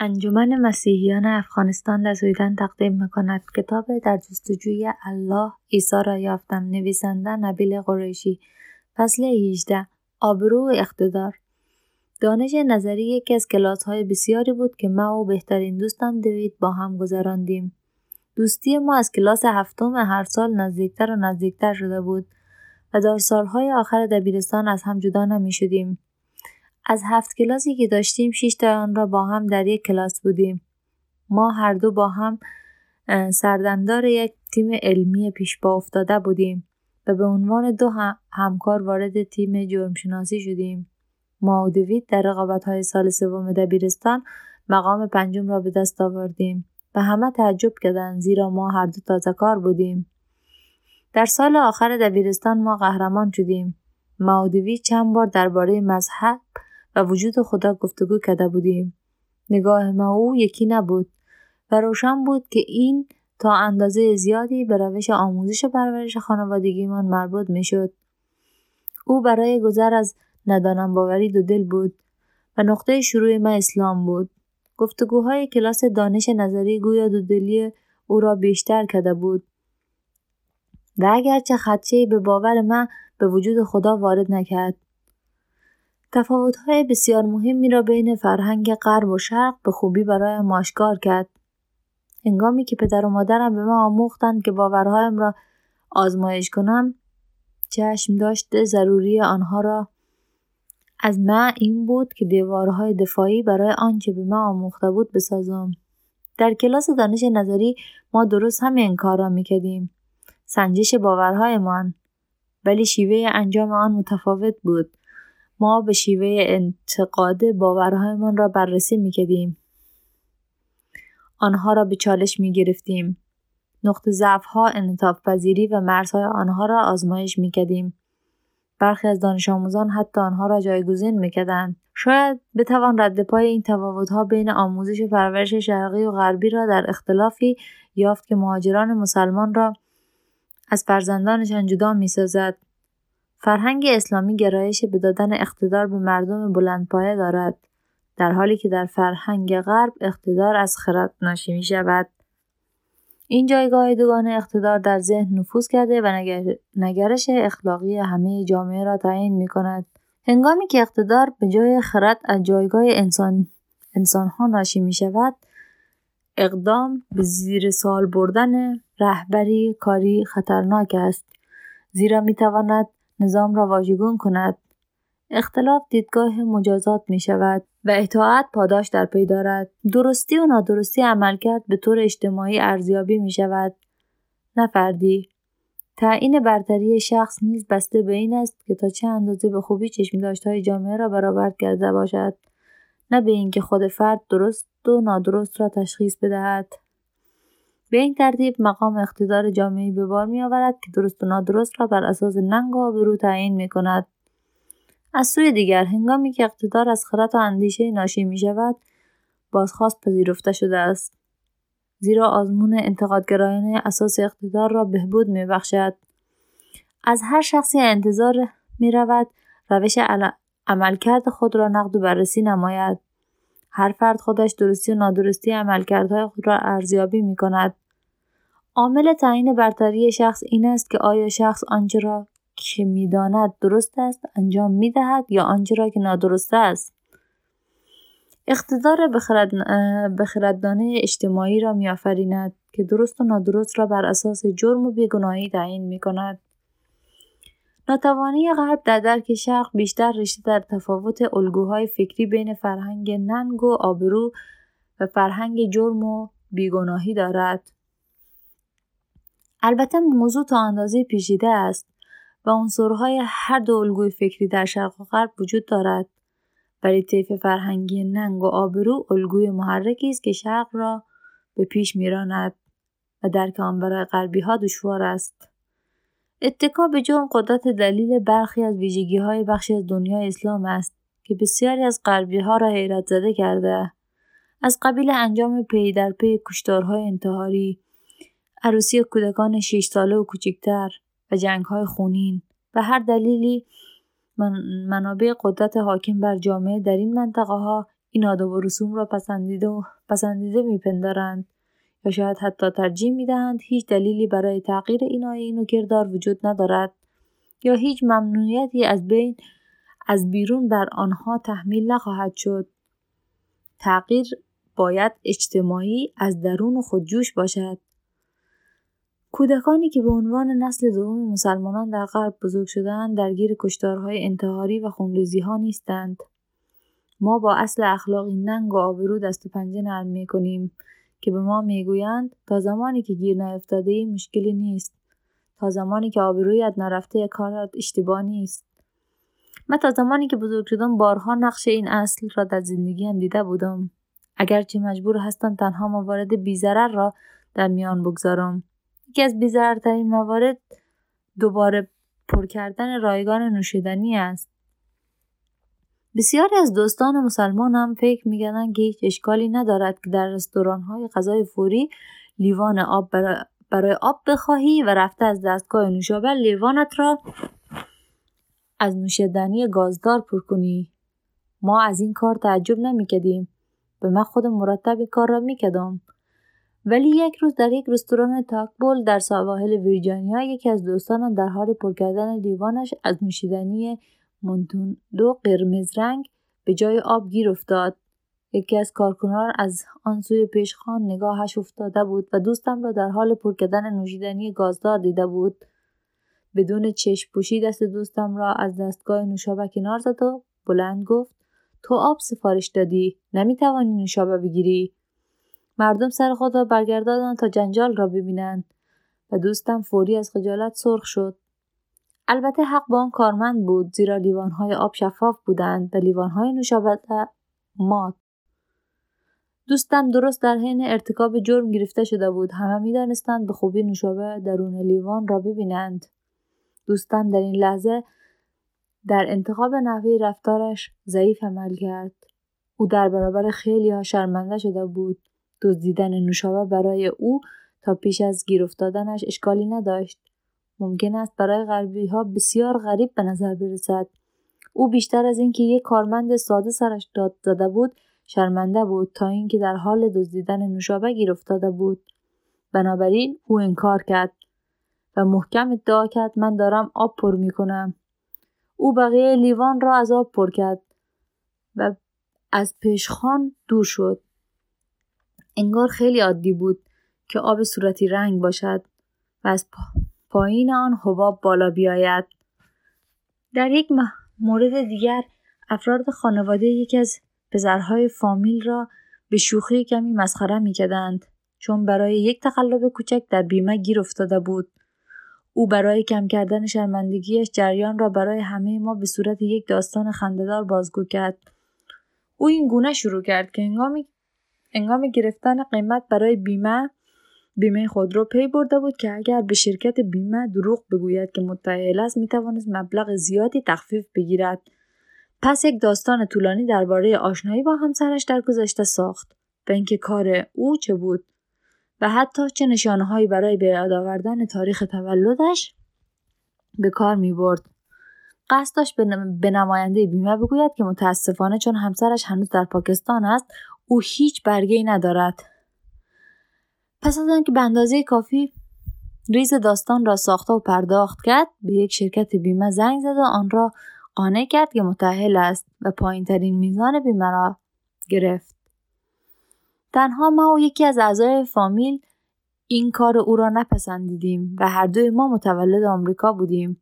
انجمن مسیحیان افغانستان در سویدن تقدیم می‌کند. کتاب در جستجوی الله عیسی را یافتم. نویسنده نبیل قریشی. فصل 18 آبرو و اقتدار. دانش نظری یکی از کلاس های بسیاری بود که ما و بهترین دوستم دوید با هم گذراندیم. دوستی ما از کلاس هفتم هر سال نزدیکتر و نزدیکتر شده بود و در سالهای آخر دبیرستان از هم جدا نمی شدیم. از هفت کلاسی که داشتیم شش تا آن را با هم در یک کلاس بودیم. ما هر دو با هم سردمدار یک تیم علمی پیش با افتاده بودیم و به عنوان دو همکار وارد تیم جرمشناسی شدیم. ما و دوید در رقابت های سال سوم دبیرستان مقام پنجم را به دست آوردیم و همه تعجب کردند زیرا ما هر دو تازه کار بودیم. در سال آخر دبیرستان ما قهرمان شدیم. ما و دوید چند بار درباره مذهب و وجود خدا گفتگو کرده بودیم. نگاه ما او یکی نبود و روشن بود که این تا اندازه زیادی به روش آموزش و پرورش خانوادگیمان مربوط می‌شد. او برای گذر از ندانم باوری دو دل بود و نقطه شروع ما اسلام بود. گفتگوهای کلاس دانش نظری گویا دودلی او را بیشتر کرده بود و اگرچه خدشه به باور من به وجود خدا وارد نکرد تفاوت‌های بسیار مهمی را بین فرهنگ غرب و شرق به خوبی برای آشکار کرد. هنگامی که پدر و مادرم به ما آموختند که باورهایم را آزمایش کنم چشم داشته ضروری آنها را. از من این بود که دیوارهای دفاعی برای آنچه به من آموخته بود بسازم. در کلاس دانش نظری ما درست همین کار را می‌کردیم. سنجش باورهایمان ولی شیوه انجام آن متفاوت بود. ما به شیوه انتقاد باورهایمان را بررسی می کردیم. آنها را به چالش می گرفتیم. نقط ضعف ها پذیری و مرزهای آنها را آزمایش می کردیم. برخی از دانش آموزان حتی آنها را جایگزین می‌کردند شاید بتوان رد پای این ها بین آموزش و پرورش شرقی و غربی را در اختلافی یافت که مهاجران مسلمان را از فرزندانشان جدا می‌سازد فرهنگ اسلامی گرایش به دادن اقتدار به مردم بلندپایه دارد در حالی که در فرهنگ غرب اقتدار از خرد ناشی می شود. این جایگاه دوگانه اقتدار در ذهن نفوذ کرده و نگرش اخلاقی همه جامعه را تعیین می کند. هنگامی که اقتدار به جای خرد از جایگاه انسان انسانها ناشی می شود، اقدام به زیر سال بردن رهبری کاری خطرناک است. زیرا می تواند نظام را واژگون کند. اختلاف دیدگاه مجازات می شود و اطاعت پاداش در پی دارد. درستی و نادرستی عملکرد به طور اجتماعی ارزیابی می شود نه فردی. تعیین برتری شخص نیز بسته به این است که تا چه اندازه به خوبی های جامعه را برآورد کرده باشد. نه به اینکه خود فرد درست و نادرست را تشخیص بدهد. به این ترتیب مقام اقتدار جامعی به بار می آورد که درست و نادرست را بر اساس ننگ و آبرو تعیین می کند. از سوی دیگر هنگامی که اقتدار از خرد و اندیشه ناشی می شود بازخواست پذیرفته شده است. زیرا آزمون انتقادگرایانه اساس اقتدار را بهبود می بخشد. از هر شخصی انتظار می رود روش عملکرد خود را نقد و بررسی نماید. هر فرد خودش درستی و نادرستی عملکردهای خود را ارزیابی می کند. عامل تعیین برتری شخص این است که آیا شخص آنچه را که می‌داند درست است انجام می دهد یا آنچه را که نادرست است اقتدار بخردانه اجتماعی را میآفریند که درست و نادرست را بر اساس جرم و بیگناهی تعیین می کند. ناتوانی غرب در درک شرق بیشتر رشته در تفاوت الگوهای فکری بین فرهنگ ننگ و آبرو و فرهنگ جرم و بیگناهی دارد. البته موضوع تا اندازه پیچیده است و عنصرهای هر دو الگوی فکری در شرق و غرب وجود دارد. ولی طیف فرهنگی ننگ و آبرو الگوی محرکی است که شرق را به پیش میراند و درک آن برای غربی ها دشوار است. اتکا به جرم قدرت دلیل برخی از ویژگی های بخشی از دنیای اسلام است که بسیاری از غربی ها را حیرت زده کرده. از قبیل انجام پی در پی کشتارهای انتحاری عروسی کودکان شش ساله و کوچکتر و جنگ های خونین و هر دلیلی منابع قدرت حاکم بر جامعه در این منطقه ها این آداب و رسوم را پسندیده و پسندیده میپندارند یا شاید حتی ترجیح می‌دهند هیچ دلیلی برای تغییر این آیین و کردار وجود ندارد یا هیچ ممنوعیتی از بین از بیرون بر آنها تحمیل نخواهد شد. تغییر باید اجتماعی از درون خودجوش باشد. کودکانی که به عنوان نسل دوم مسلمانان در غرب بزرگ شدهاند درگیر کشتارهای انتحاری و خونریزی ها نیستند. ما با اصل اخلاقی ننگ و آبرو دست و پنجه نرم می کنیم که به ما می‌گویند تا زمانی که گیر نیفتاده ای مشکلی نیست. تا زمانی که آبرویت نرفته کارت اشتباه نیست. من تا زمانی که بزرگ شدم بارها نقش این اصل را در زندگیم دیده بودم. اگرچه مجبور هستم تنها موارد بیزرر را در میان بگذارم. یکی از بیزررترین موارد دوباره پر کردن رایگان نوشیدنی است. بسیاری از دوستان مسلمان هم فکر می‌کردن که هیچ اشکالی ندارد که در رستوران های غذای فوری لیوان آب برای, آب بخواهی و رفته از دستگاه نوشابه لیوانت را از نوشیدنی گازدار پر کنی. ما از این کار تعجب نمی‌کردیم. به من خود مرتب کار را می‌کردم. ولی یک روز در یک رستوران تاکبول در سواحل ویرجینیا یکی از دوستانم در حال پر کردن لیوانش از نوشیدنی دو قرمز رنگ به جای آب گیر افتاد. یکی از کارکنان از آن سوی پیشخان نگاهش افتاده بود و دوستم را در حال پر کردن نوشیدنی گازدار دیده بود. بدون چشم پوشی دست دوستم را از دستگاه نوشابه کنار زد و بلند گفت تو آب سفارش دادی نمی‌توانی نوشابه بگیری؟ مردم سر خود را برگرداندند تا جنجال را ببینند و دوستم فوری از خجالت سرخ شد. البته حق با آن کارمند بود زیرا لیوانهای آب شفاف بودند و لیوانهای نوشابه مات. دوستم درست در حین ارتکاب جرم گرفته شده بود. همه می‌دانستند به خوبی نوشابه درون لیوان را ببینند. دوستم در این لحظه در انتخاب نحوه رفتارش ضعیف عمل کرد. او در برابر خیلی ها شرمنده شده بود. دزدیدن نوشابه برای او تا پیش از گیر افتادنش اشکالی نداشت ممکن است برای غربی ها بسیار غریب به نظر برسد او بیشتر از اینکه یک کارمند ساده سرش داد زده بود شرمنده بود تا اینکه در حال دزدیدن نوشابه گیر افتاده بود بنابراین او انکار کرد و محکم ادعا کرد من دارم آب پر می کنم. او بقیه لیوان را از آب پر کرد و از پیشخان دور شد. انگار خیلی عادی بود که آب صورتی رنگ باشد و از پایین آن حباب بالا بیاید. در یک مورد دیگر افراد خانواده یکی از پسرهای فامیل را به شوخی کمی مسخره می‌کردند چون برای یک تقلب کوچک در بیمه گیر افتاده بود او برای کم کردن شرمندگیش جریان را برای همه ما به صورت یک داستان خندهدار بازگو کرد او این گونه شروع کرد که انگامی انگام گرفتن قیمت برای بیمه بیمه خودرو پی برده بود که اگر به شرکت بیمه دروغ بگوید که متعهل است می‌توانست مبلغ زیادی تخفیف بگیرد پس یک داستان طولانی درباره آشنایی با همسرش در گذشته ساخت و اینکه کار او چه بود و حتی چه نشانههایی برای به یاد آوردن تاریخ تولدش به کار می برد. قصد داشت به نماینده بیمه بگوید که متاسفانه چون همسرش هنوز در پاکستان است او هیچ برگه ندارد. پس از آنکه به اندازه کافی ریز داستان را ساخته و پرداخت کرد به یک شرکت بیمه زنگ زد و آن را قانع کرد که متحل است و پایین ترین میزان بیمه را گرفت. تنها ما و یکی از اعضای فامیل این کار او را نپسندیدیم و هر دوی ما متولد آمریکا بودیم.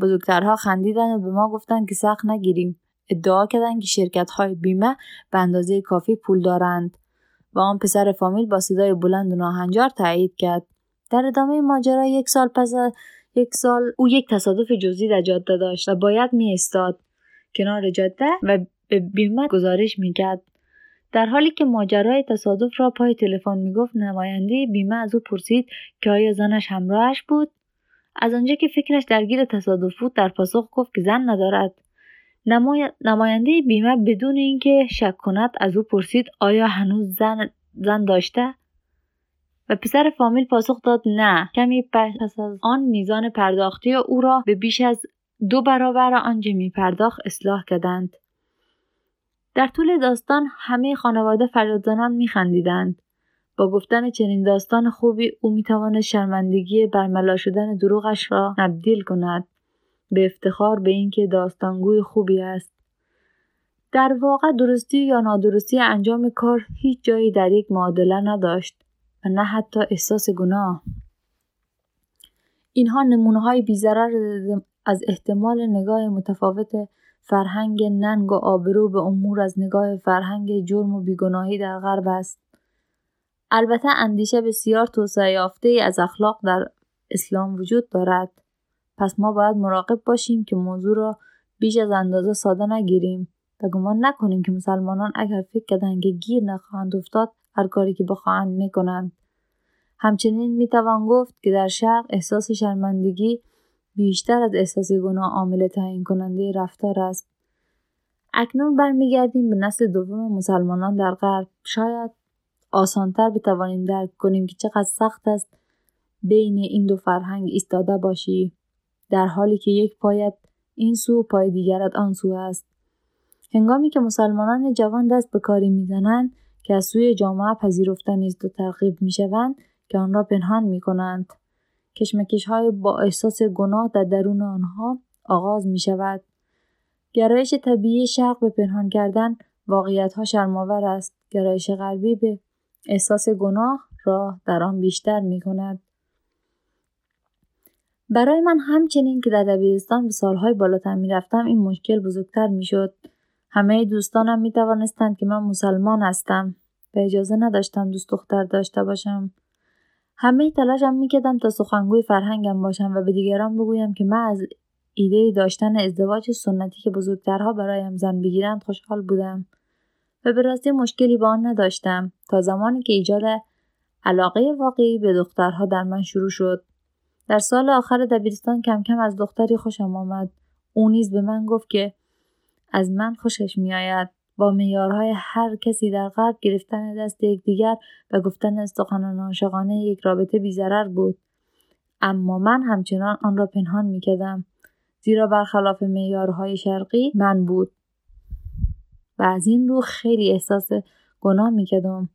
بزرگترها خندیدند و به ما گفتند که سخت نگیریم. ادعا کردند که شرکت های بیمه به اندازه کافی پول دارند و آن پسر فامیل با صدای بلند و ناهنجار تایید کرد. در ادامه ماجرا یک سال پس یک سال او یک تصادف جزئی در جاده داشت و باید می استاد کنار جاده و به بیمه گزارش می‌کرد. در حالی که ماجرای تصادف را پای تلفن می‌گفت نماینده بیمه از او پرسید که آیا زنش همراهش بود؟ از آنجا که فکرش درگیر تصادف بود در پاسخ گفت که زن ندارد. نماینده بیمه بدون اینکه شک کند از او پرسید آیا هنوز زن, زن داشته؟ و پسر فامیل پاسخ داد نه. کمی پس از آن میزان پرداختی او را به بیش از دو برابر آنچه می پرداخت اصلاح کردند. در طول داستان همه خانواده فریادزنان میخندیدند. با گفتن چنین داستان خوبی او می‌تواند شرمندگی برملا شدن دروغش را تبدیل کند. به افتخار به اینکه داستانگوی خوبی است. در واقع درستی یا نادرستی انجام کار هیچ جایی در یک معادله نداشت و نه حتی احساس گناه. اینها نمونه های بیزرر از احتمال نگاه متفاوت فرهنگ ننگ و آبرو به امور از نگاه فرهنگ جرم و بیگناهی در غرب است. البته اندیشه بسیار توسعه یافته از اخلاق در اسلام وجود دارد. پس ما باید مراقب باشیم که موضوع را بیش از اندازه ساده نگیریم و گمان نکنیم که مسلمانان اگر فکر کردند که گیر نخواهند افتاد هر کاری که بخواهند می‌کنند. همچنین می‌توان گفت که در شرق احساس شرمندگی بیشتر از احساس گناه عامل تعیین کننده رفتار است. اکنون برمیگردیم به نسل دوم مسلمانان در غرب. شاید آسانتر بتوانیم درک کنیم که چقدر سخت است بین این دو فرهنگ ایستاده باشی. در حالی که یک پایت این سو پای دیگرت آن سو است هنگامی که مسلمانان جوان دست به کاری می‌زنند که از سوی جامعه پذیرفته نیست و ترغیب می‌شوند که آن را پنهان می‌کنند کشمکش های با احساس گناه در درون آنها آغاز می شود. گرایش طبیعی شرق به پنهان کردن واقعیت ها شرماور است. گرایش غربی به احساس گناه را در آن بیشتر می کند. برای من همچنین که در دبیرستان به سالهای بالاتر می رفتم این مشکل بزرگتر می شد. همه دوستانم می توانستند که من مسلمان هستم و اجازه نداشتم دوست دختر داشته باشم. همه تلاشم می‌کردم تا سخنگوی فرهنگم باشم و به دیگران بگویم که من از ایده داشتن ازدواج سنتی که بزرگترها برایم زن بگیرند خوشحال بودم و به راستی مشکلی با آن نداشتم تا زمانی که ایجاد علاقه واقعی به دخترها در من شروع شد در سال آخر دبیرستان کم کم از دختری خوشم آمد. او نیز به من گفت که از من خوشش میآید. با میارهای هر کسی در غرب گرفتن دست یکدیگر و گفتن سخنان عاشقانه یک رابطه بیزرر بود. اما من همچنان آن را پنهان می‌کردم. زیرا برخلاف میارهای شرقی من بود. و از این رو خیلی احساس گناه می‌کردم.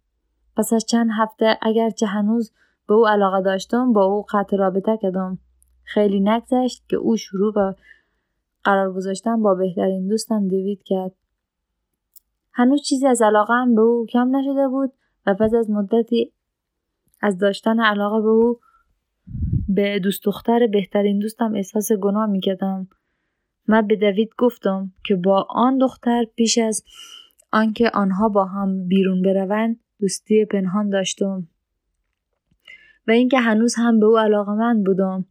پس از چند هفته اگرچه هنوز به او علاقه داشتم با او قطع رابطه کردم. خیلی نگذشت که او شروع به قرار گذاشتن با بهترین دوستم دوید کرد. هنوز چیزی از علاقه به او کم نشده بود و پس از مدتی از داشتن علاقه به او به دوست دختر بهترین دوستم احساس گناه می‌کردم. من به دوید گفتم که با آن دختر پیش از آنکه آنها با هم بیرون بروند دوستی پنهان داشتم. و اینکه هنوز هم به او علاقه من بودم.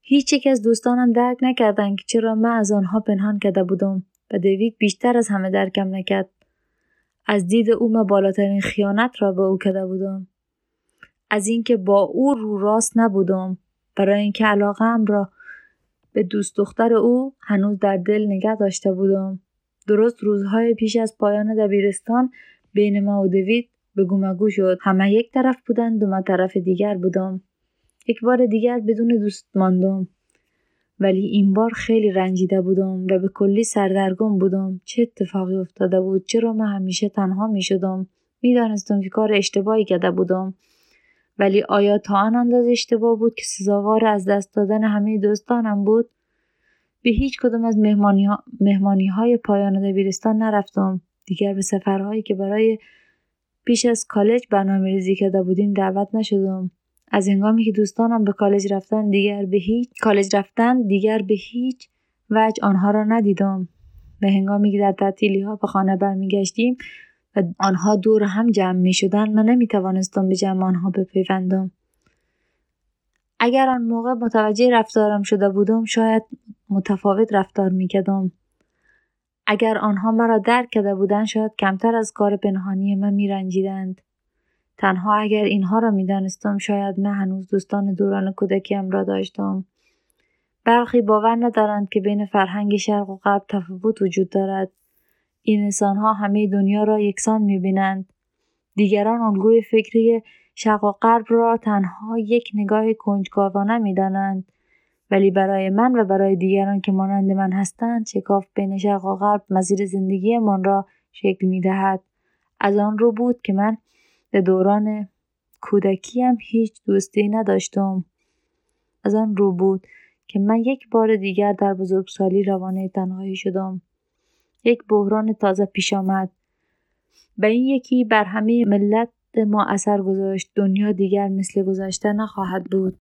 هیچ یک از دوستانم درک نکردند که چرا من از آنها پنهان کرده بودم و دیوید بیشتر از همه درکم نکرد. از دید او من بالاترین خیانت را به او کرده بودم. از اینکه با او رو راست نبودم. برای اینکه علاقه را به دوست دختر او هنوز در دل نگه داشته بودم. درست روزهای پیش از پایان دبیرستان بین ما و دوید به گومگو شد. همه یک طرف بودند و من طرف دیگر بودم. یک بار دیگر بدون دوست ماندم. ولی این بار خیلی رنجیده بودم و به کلی سردرگم بودم. چه اتفاقی افتاده بود؟ چرا من همیشه تنها می شدم؟ می‌دانستم که کار اشتباهی کرده بودم. ولی آیا تا آن انداز اشتباه بود که سزاوار از دست دادن همه دوستانم بود؟ به هیچ کدام از مهمانی, ها... مهمانی های پایان دبیرستان نرفتم. دیگر به سفرهایی که برای پیش از کالج برنامه ریزی کرده بودیم دعوت نشدم. از هنگامی که دوستانم به کالج رفتن دیگر به هیچ کالج رفتن دیگر به هیچ وجه آنها را ندیدم. به هنگامی که در تعطیلی ها به خانه برمیگشتیم و آنها دور هم جمع می شدن من نمی توانستم به جمع آنها بپیوندم. اگر آن موقع متوجه رفتارم شده بودم شاید متفاوت رفتار می کدم. اگر آنها مرا درک کرده بودند شاید کمتر از کار پنهانی من می رنجیدند. تنها اگر اینها را می‌دانستم شاید من هنوز دوستان دوران کودکیم را داشتم. برخی باور ندارند که بین فرهنگ شرق و غرب تفاوت وجود دارد. این انسانها همه دنیا را یکسان می‌بینند. دیگران الگوی فکری شرق و غرب را تنها یک نگاه کنجکاوانه می‌دانند. ولی برای من و برای دیگران که مانند من هستند شکاف بین شرق و غرب مسیر زندگیمان را شکل می دهد. از آن رو بود که من به دوران کودکیم هیچ دوستی نداشتم. از آن رو بود که من یک بار دیگر در بزرگسالی روانه تنهایی شدم. یک بحران تازه پیش آمد. به این یکی بر همه ملت ما اثر گذاشت دنیا دیگر مثل گذشته نخواهد بود